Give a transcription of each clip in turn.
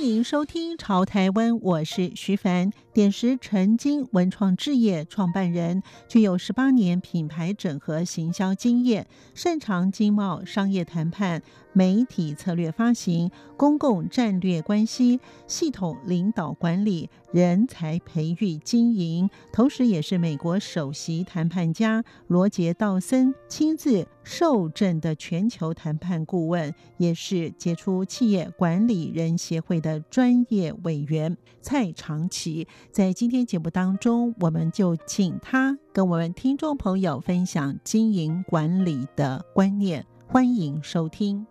欢迎收听《潮台湾》，我是徐凡。点石成金文创置业创办人，具有十八年品牌整合行销经验，擅长经贸商业谈判、媒体策略发行、公共战略关系、系统领导管理、人才培育经营，同时也是美国首席谈判家罗杰·道森亲自受证的全球谈判顾问，也是杰出企业管理人协会的专业委员蔡长奇。在今天节目当中，我们就请他跟我们听众朋友分享经营管理的观念。欢迎收听。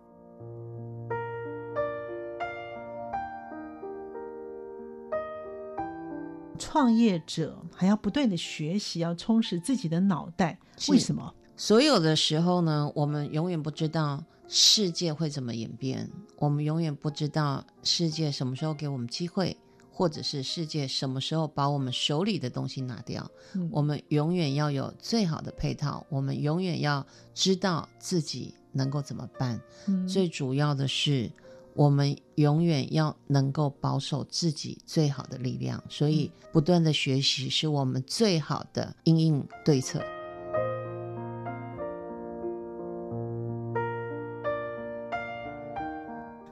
创业者还要不断的学习，要充实自己的脑袋。为什么？所有的时候呢，我们永远不知道世界会怎么演变，我们永远不知道世界什么时候给我们机会，或者是世界什么时候把我们手里的东西拿掉。嗯，我们永远要有最好的配套，我们永远要知道自己能够怎么办。嗯，最主要的是，我们永远要能够保守自己最好的力量，所以不断的学习是我们最好的应应对策。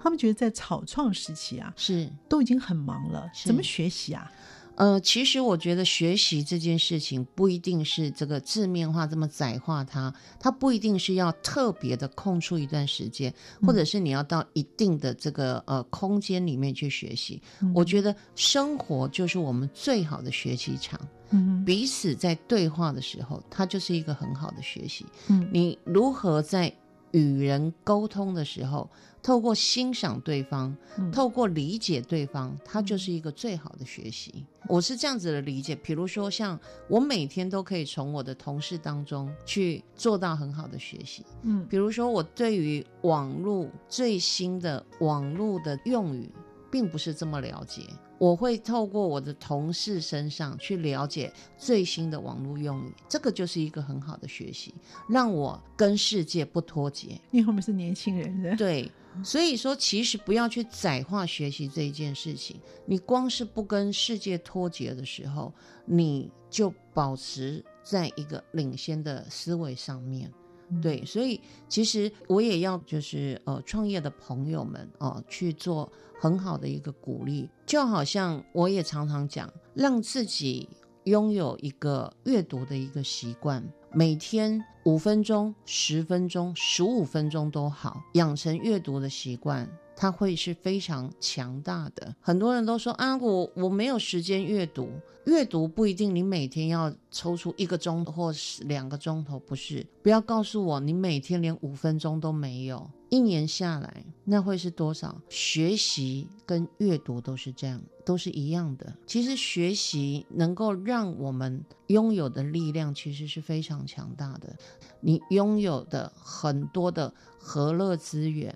他们觉得在草创时期啊，是都已经很忙了，怎么学习啊？呃，其实我觉得学习这件事情不一定是这个字面化这么窄化它，它不一定是要特别的空出一段时间，或者是你要到一定的这个呃空间里面去学习。嗯。我觉得生活就是我们最好的学习场。嗯，彼此在对话的时候，它就是一个很好的学习。嗯，你如何在与人沟通的时候，透过欣赏对方，透过理解对方，它就是一个最好的学习。我是这样子的理解。比如说，像我每天都可以从我的同事当中去做到很好的学习。嗯，比如说我对于网络最新的网络的用语，并不是这么了解。我会透过我的同事身上去了解最新的网络用语，这个就是一个很好的学习，让我跟世界不脱节。因为我们是年轻人，对，所以说其实不要去窄化学习这一件事情。你光是不跟世界脱节的时候，你就保持在一个领先的思维上面。对，所以其实我也要就是呃，创业的朋友们哦、去做很好的一个鼓励，就好像我也常常讲，让自己拥有一个阅读的一个习惯，每天五分钟、十分钟、十五分钟都好，养成阅读的习惯。它会是非常强大的。很多人都说啊，我我没有时间阅读。阅读不一定你每天要抽出一个钟或是两个钟头，不是。不要告诉我你每天连五分钟都没有。一年下来，那会是多少？学习跟阅读都是这样，都是一样的。其实学习能够让我们拥有的力量，其实是非常强大的。你拥有的很多的和乐资源。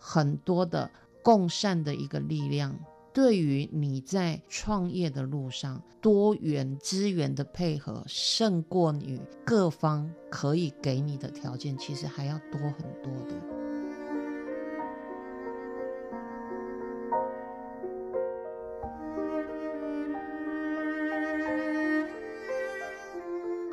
很多的共善的一个力量，对于你在创业的路上，多元资源的配合，胜过你各方可以给你的条件，其实还要多很多的。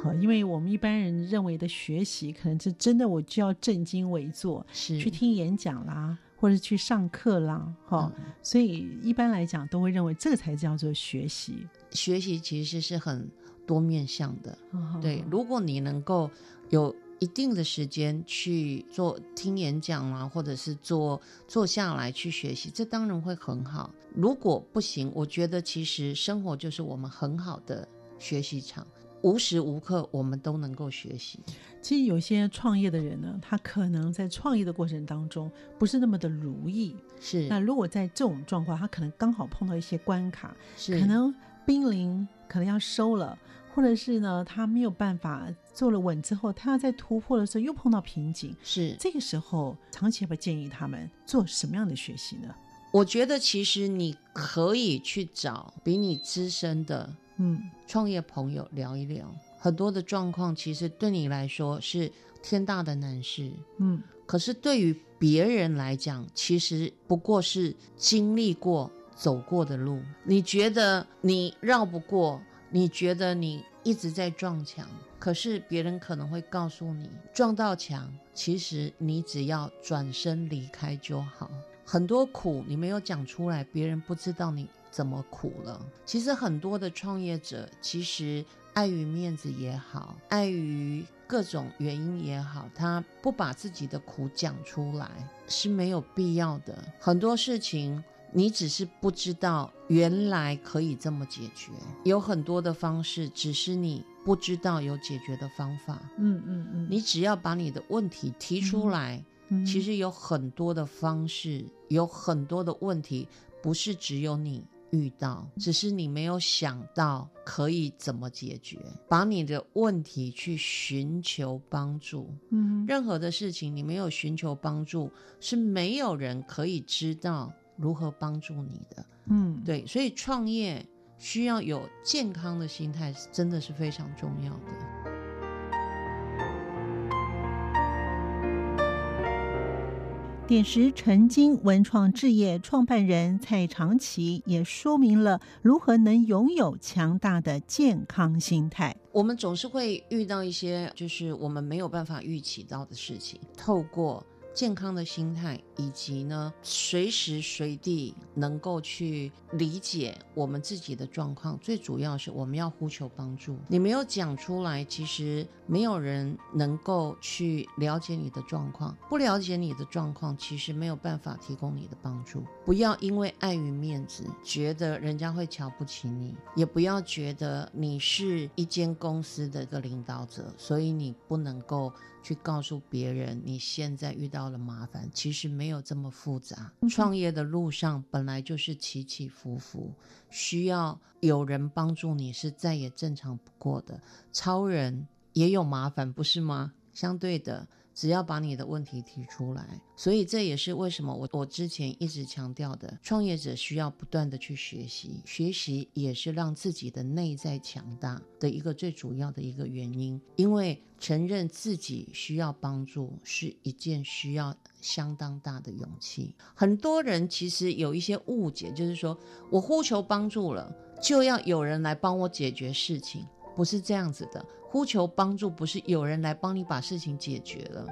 好，因为我们一般人认为的学习，可能是真的，我就要正襟危坐，是去听演讲啦。或者去上课啦，哈、嗯，所以一般来讲都会认为这个才叫做学习。学习其实是很多面向的，哦、对。如果你能够有一定的时间去做听演讲啦，或者是做坐下来去学习，这当然会很好。如果不行，我觉得其实生活就是我们很好的学习场。无时无刻，我们都能够学习。其实有些创业的人呢，他可能在创业的过程当中不是那么的如意。是。那如果在这种状况，他可能刚好碰到一些关卡，是可能濒临可能要收了，或者是呢，他没有办法做了稳之后，他要在突破的时候又碰到瓶颈，是这个时候，长期不建议他们做什么样的学习呢？我觉得其实你可以去找比你资深的嗯创业朋友聊一聊，嗯、很多的状况其实对你来说是天大的难事，嗯，可是对于别人来讲，其实不过是经历过走过的路。你觉得你绕不过，你觉得你一直在撞墙，可是别人可能会告诉你，撞到墙，其实你只要转身离开就好。很多苦你没有讲出来，别人不知道你怎么苦了。其实很多的创业者，其实碍于面子也好，碍于各种原因也好，他不把自己的苦讲出来是没有必要的。很多事情你只是不知道，原来可以这么解决，有很多的方式，只是你不知道有解决的方法。嗯嗯嗯，你只要把你的问题提出来。嗯其实有很多的方式，有很多的问题，不是只有你遇到，只是你没有想到可以怎么解决。把你的问题去寻求帮助。嗯，任何的事情你没有寻求帮助，是没有人可以知道如何帮助你的。嗯，对，所以创业需要有健康的心态，真的是非常重要的。点石成金文创置业创办人蔡长奇也说明了如何能拥有强大的健康心态。我们总是会遇到一些就是我们没有办法预期到的事情，透过。健康的心态，以及呢，随时随地能够去理解我们自己的状况。最主要是我们要呼求帮助。你没有讲出来，其实没有人能够去了解你的状况。不了解你的状况，其实没有办法提供你的帮助。不要因为碍于面子，觉得人家会瞧不起你；也不要觉得你是一间公司的一个领导者，所以你不能够。去告诉别人你现在遇到到了麻烦，其实没有这么复杂。创业的路上本来就是起起伏伏，需要有人帮助你是再也正常不过的。超人也有麻烦，不是吗？相对的。只要把你的问题提出来，所以这也是为什么我我之前一直强调的，创业者需要不断的去学习，学习也是让自己的内在强大的一个最主要的一个原因。因为承认自己需要帮助是一件需要相当大的勇气。很多人其实有一些误解，就是说我呼求帮助了，就要有人来帮我解决事情，不是这样子的。呼求帮助不是有人来帮你把事情解决了。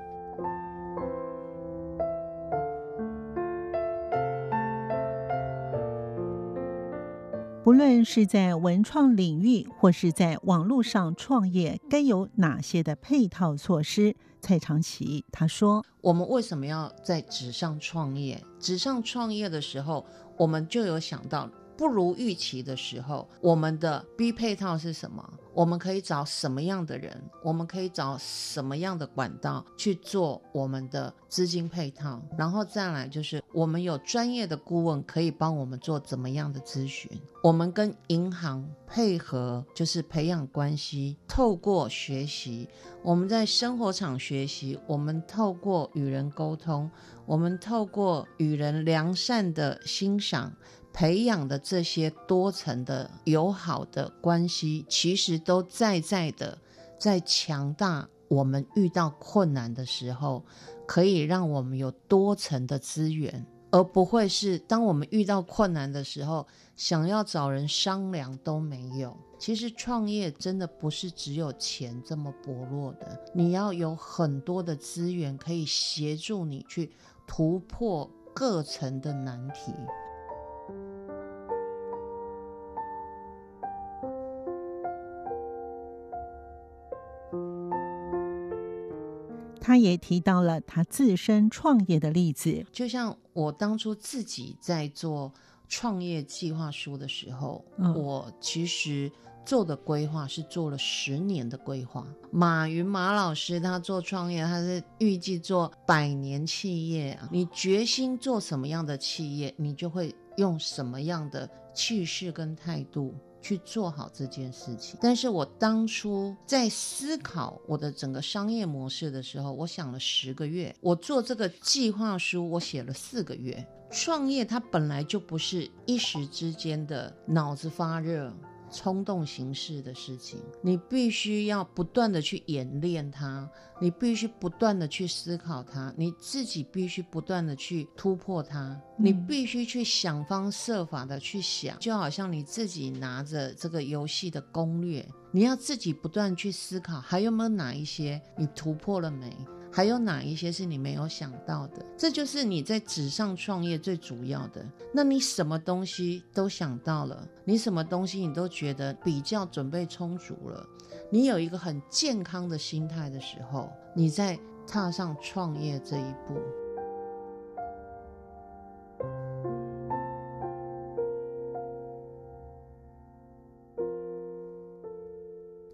不论是在文创领域或是在网络上创业，该有哪些的配套措施？蔡长奇他说：“我们为什么要在纸上创业？纸上创业的时候，我们就有想到。”不如预期的时候，我们的 B 配套是什么？我们可以找什么样的人？我们可以找什么样的管道去做我们的资金配套？然后再来就是，我们有专业的顾问可以帮我们做怎么样的咨询？我们跟银行配合，就是培养关系，透过学习，我们在生活场学习，我们透过与人沟通，我们透过与人良善的欣赏。培养的这些多层的友好的关系，其实都在在的在强大。我们遇到困难的时候，可以让我们有多层的资源，而不会是当我们遇到困难的时候，想要找人商量都没有。其实创业真的不是只有钱这么薄弱的，你要有很多的资源可以协助你去突破各层的难题。他也提到了他自身创业的例子，就像我当初自己在做创业计划书的时候，嗯、我其实做的规划是做了十年的规划。马云马老师他做创业，他是预计做百年企业啊。你决心做什么样的企业，你就会用什么样的气势跟态度去做好这件事情。但是我当初在思考我的整个商业模式的时候，我想了十个月。我做这个计划书，我写了四个月。创业它本来就不是一时之间的脑子发热。冲动行事的事情，你必须要不断的去演练它，你必须不断的去思考它，你自己必须不断的去突破它，嗯、你必须去想方设法的去想，就好像你自己拿着这个游戏的攻略，你要自己不断去思考，还有没有哪一些你突破了没？还有哪一些是你没有想到的？这就是你在纸上创业最主要的。那你什么东西都想到了，你什么东西你都觉得比较准备充足了，你有一个很健康的心态的时候，你再踏上创业这一步。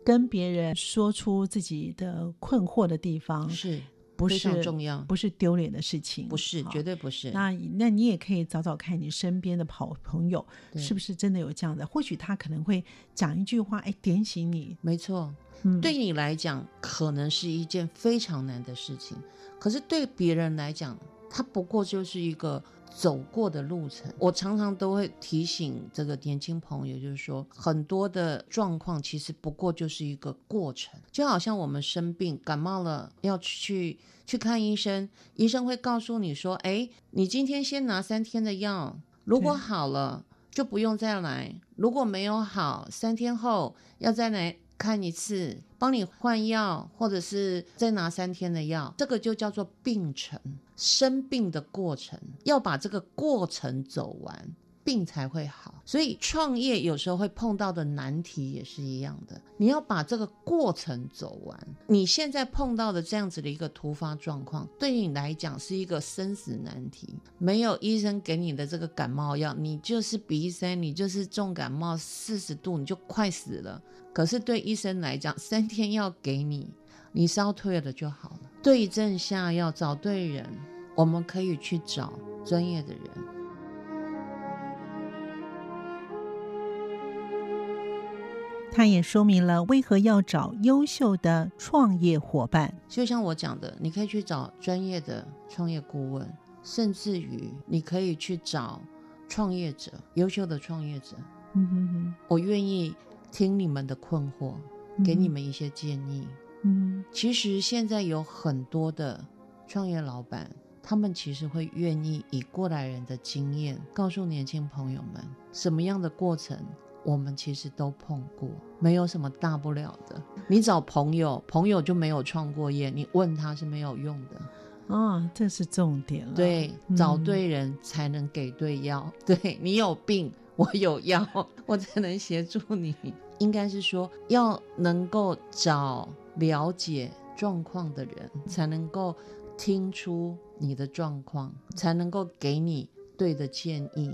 跟别人说出自己的困惑的地方是不是重要？不是丢脸的事情，不是，绝对不是。那那你也可以找找看你身边的好朋友是不是真的有这样的？或许他可能会讲一句话，哎，点醒你。没错，嗯，对你来讲可能是一件非常难的事情，可是对别人来讲，他不过就是一个。走过的路程，我常常都会提醒这个年轻朋友，就是说很多的状况其实不过就是一个过程，就好像我们生病感冒了要去去看医生，医生会告诉你说：“哎，你今天先拿三天的药，如果好了就不用再来，如果没有好，三天后要再来。”看一次，帮你换药，或者是再拿三天的药，这个就叫做病程，生病的过程，要把这个过程走完。病才会好，所以创业有时候会碰到的难题也是一样的。你要把这个过程走完。你现在碰到的这样子的一个突发状况，对你来讲是一个生死难题。没有医生给你的这个感冒药，你就是鼻塞，你就是重感冒，四十度你就快死了。可是对医生来讲，三天药给你，你烧退了就好了。对症下药，找对人，我们可以去找专业的人。他也说明了为何要找优秀的创业伙伴，就像我讲的，你可以去找专业的创业顾问，甚至于你可以去找创业者，优秀的创业者。嗯哼哼，我愿意听你们的困惑，给你们一些建议。嗯，其实现在有很多的创业老板，他们其实会愿意以过来人的经验，告诉年轻朋友们什么样的过程。我们其实都碰过，没有什么大不了的。你找朋友，朋友就没有创过业，你问他是没有用的。啊、哦，这是重点了。对，找对人才能给对药。嗯、对，你有病，我有药，我才能协助你。应该是说，要能够找了解状况的人，才能够听出你的状况，才能够给你对的建议。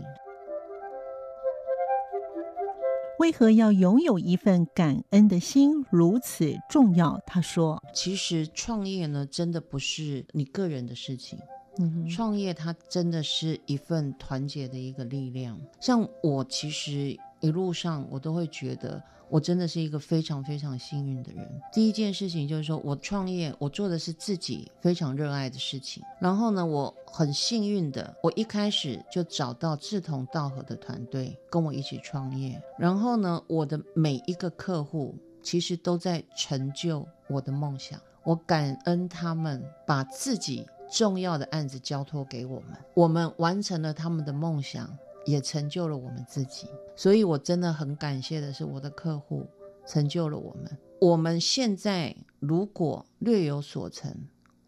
为何要拥有一份感恩的心如此重要？他说：“其实创业呢，真的不是你个人的事情。嗯哼，创业它真的是一份团结的一个力量。像我，其实一路上我都会觉得。”我真的是一个非常非常幸运的人。第一件事情就是说，我创业，我做的是自己非常热爱的事情。然后呢，我很幸运的，我一开始就找到志同道合的团队跟我一起创业。然后呢，我的每一个客户其实都在成就我的梦想。我感恩他们把自己重要的案子交托给我们，我们完成了他们的梦想。也成就了我们自己，所以我真的很感谢的是我的客户成就了我们。我们现在如果略有所成，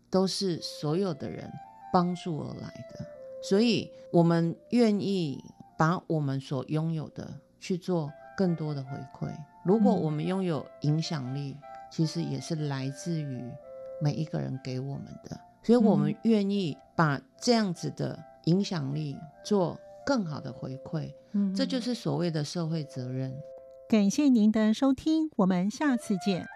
都是所有的人帮助而来的，所以我们愿意把我们所拥有的去做更多的回馈。如果我们拥有影响力，其实也是来自于每一个人给我们的，所以我们愿意把这样子的影响力做。更好的回馈，嗯，这就是所谓的社会责任。感谢您的收听，我们下次见。